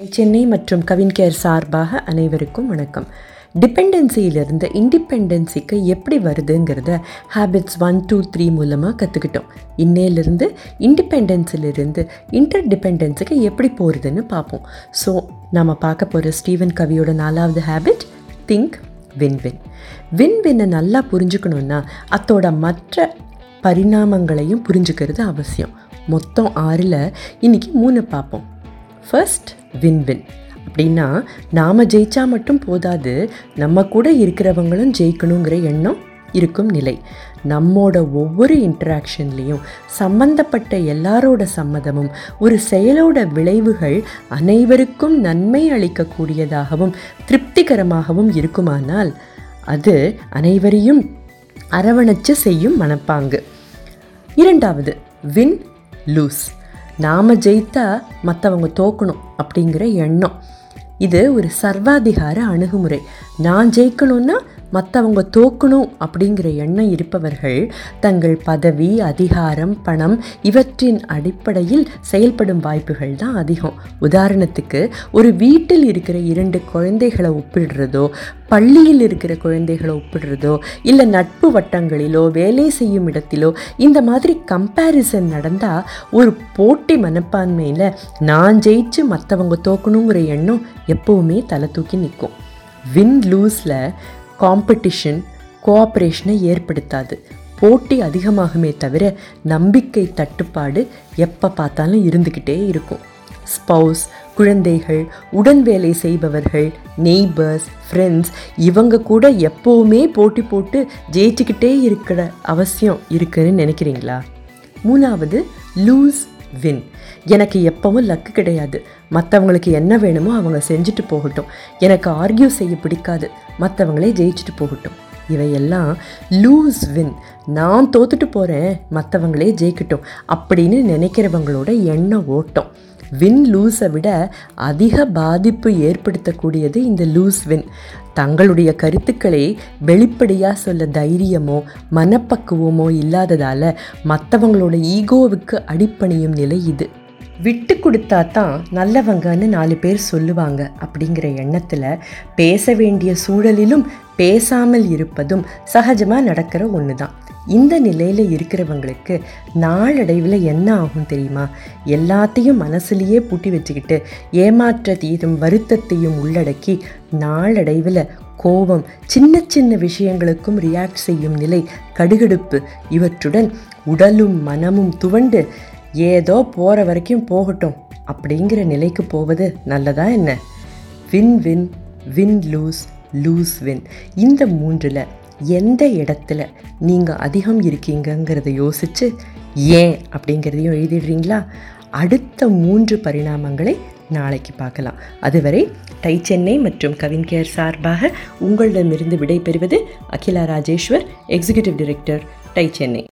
சென்னை மற்றும் கவின் கேர் சார்பாக அனைவருக்கும் வணக்கம். டிபெண்டன்சியிலிருந்து இண்டிபெண்டன்சிக்கு எப்படி வருதுங்கிறத ஹேபிட்ஸ் ஒன் டூ த்ரீ மூலமாக கற்றுக்கிட்டோம் இன்னையிலிருந்து இண்டிபெண்டன்ஸிலிருந்து இன்டர் டிபெண்டன்ஸுக்கு எப்படி போகிறதுன்னு பார்ப்போம் ஸோ நம்ம பார்க்க போகிற ஸ்டீவன் கவியோட நாலாவது habit think win win. Win வின்னை நல்லா புரிஞ்சுக்கணுன்னா அதோட மற்ற பரிணாமங்களையும் புரிஞ்சுக்கிறது அவசியம். மொத்தம் ஆறில் இன்னைக்கு மூணு பார்ப்போம் ஃபர்ஸ்ட் வின் வின் அப்படின்னா நாம் ஜெயிச்சா மட்டும் போதாது நம்ம கூட இருக்கிறவங்களும் ஜெயிக்கணுங்கிற எண்ணம் இருக்கும் நிலை. நம்மோட ஒவ்வொரு இன்ட்ராக்ஷன்லேயும் சம்பந்தப்பட்ட எல்லாரோட சம்மதமும் ஒரு செயலோட விளைவுகள் அனைவருக்கும் நன்மை அளிக்கக்கூடியதாகவும் திருப்திகரமாகவும் இருக்குமானால் அது அனைவரையும் அரவணைச்சு செய்யும் மனப்பாங்கு. இரண்டாவது வின் லூஸ் நாம் ஜெயித்தா மற்றவங்க தோக்கணும் அப்படிங்கிற எண்ணம். இது ஒரு சர்வாதிகார அணுகுமுறை. நான் ஜெயிக்கணும்னா மற்றவங்க தோக்கணும் அப்படிங்கிற எண்ணம் இருப்பவர்கள் தங்கள் பதவி அதிகாரம் பணம் இவற்றின் அடிப்படையில் செயல்படும் வாய்ப்புகள் தான் அதிகம். உதாரணத்துக்கு ஒரு வீட்டில் இருக்கிற இரண்டு குழந்தைகளை ஒப்பிடுறதோ பள்ளியில் இருக்கிற குழந்தைகளை ஒப்பிடுறதோ இல்லை நட்பு வட்டங்களிலோ வேலை செய்யும் இடத்திலோ இந்த மாதிரி கம்பேரிசன் நடந்தால் ஒரு போட்டி மனப்பான்மையில் நான் ஜெயிச்சு மற்றவங்க தோக்கணுங்கிற எண்ணம் எப்போவுமே தலை தூக்கி நிற்கும். வின் லூஸில் காம்படிஷன் கோஆப்ரேஷனை ஏற்படுத்தாது. போட்டி அதிகமாகுமே தவிர நம்பிக்கை தட்டுப்பாடு எப்போ பார்த்தாலும் இருந்துக்கிட்டே இருக்கும். ஸ்பௌஸ் குழந்தைகள் உடன் வேலை செய்பவர்கள் நெய்பர்ஸ் ஃப்ரெண்ட்ஸ் இவங்க கூட எப்போவுமே போட்டி போட்டு ஜெயிச்சுக்கிட்டே இருக்கிற அவசியம் இருக்குன்னு நினைக்கிறீங்களா? மூணாவது லூஸ் வின். எனக்கு எப்பவும் லக்கு கிடையாது. மற்றவங்களுக்கு என்ன வேணுமோ அவங்க செஞ்சுட்டு போகட்டும். எனக்கு ஆர்கியூ செய்ய பிடிக்காது. மற்றவங்களே ஜெயிச்சுட்டு போகட்டும். இவையெல்லாம் லூஸ் வின் நான் தோத்துட்டு போகிறேன் மற்றவங்களே ஜெயிக்கட்டும். அப்படின்னு நினைக்கிறவங்களோட எண்ண ஓட்டம். வின் லூஸை விட அதிக பாதிப்பு ஏற்படுத்தக்கூடியது இந்த லூஸ் வின். தங்களுடைய கருத்துக்களை வெளிப்படையாக சொல்ல தைரியமோ மனப்பக்குவமோ இல்லாததால் மற்றவங்களோட ஈகோவுக்கு அடிப்பணியும் நிலை இது. விட்டு கொடுத்தா தான் நல்லவங்கன்னு நாலு பேர் சொல்லுவாங்க அப்படிங்கிற எண்ணத்தில் பேச வேண்டிய சூழலிலும் பேசாமல் இருப்பதும் சகஜமாக நடக்கிற ஒன்று தான் இந்த நிலையில் இருக்கிறவங்களுக்கு நாளடைவில் என்ன ஆகும் தெரியுமா? எல்லாத்தையும் மனசுலேயே பூட்டி வச்சுக்கிட்டு ஏமாற்றத்தையும் வருத்தத்தையும் உள்ளடக்கி நாளடைவில் கோபம் சின்ன சின்ன விஷயங்களுக்கும் ரியாக்ட் செய்யும் நிலை கடுகடுப்பு இவற்றுடன் உடலும் மனமும் துவண்டு ஏதோ போகிற வரைக்கும் போகட்டும் அப்படிங்கிற நிலைக்கு போவது நல்லதா என்ன? Win win win lose lose win. இந்த மூன்றில் எந்த இடத்துல நீங்கள் அதிகம் இருக்கீங்கங்கிறத யோசித்து ஏன் அப்படிங்கிறதையும் எழுதிடுறீங்களா? அடுத்த மூன்று பரிணாமங்களை நாளைக்கு பார்க்கலாம். அதுவரை டை சென்னை மற்றும் கவின் கேர் சார்பாக உங்களிடமிருந்து விடைபெறுவது அகிலா ராஜேஸ்வர் எக்ஸிகியூட்டிவ் டைரக்டர் டை சென்னை.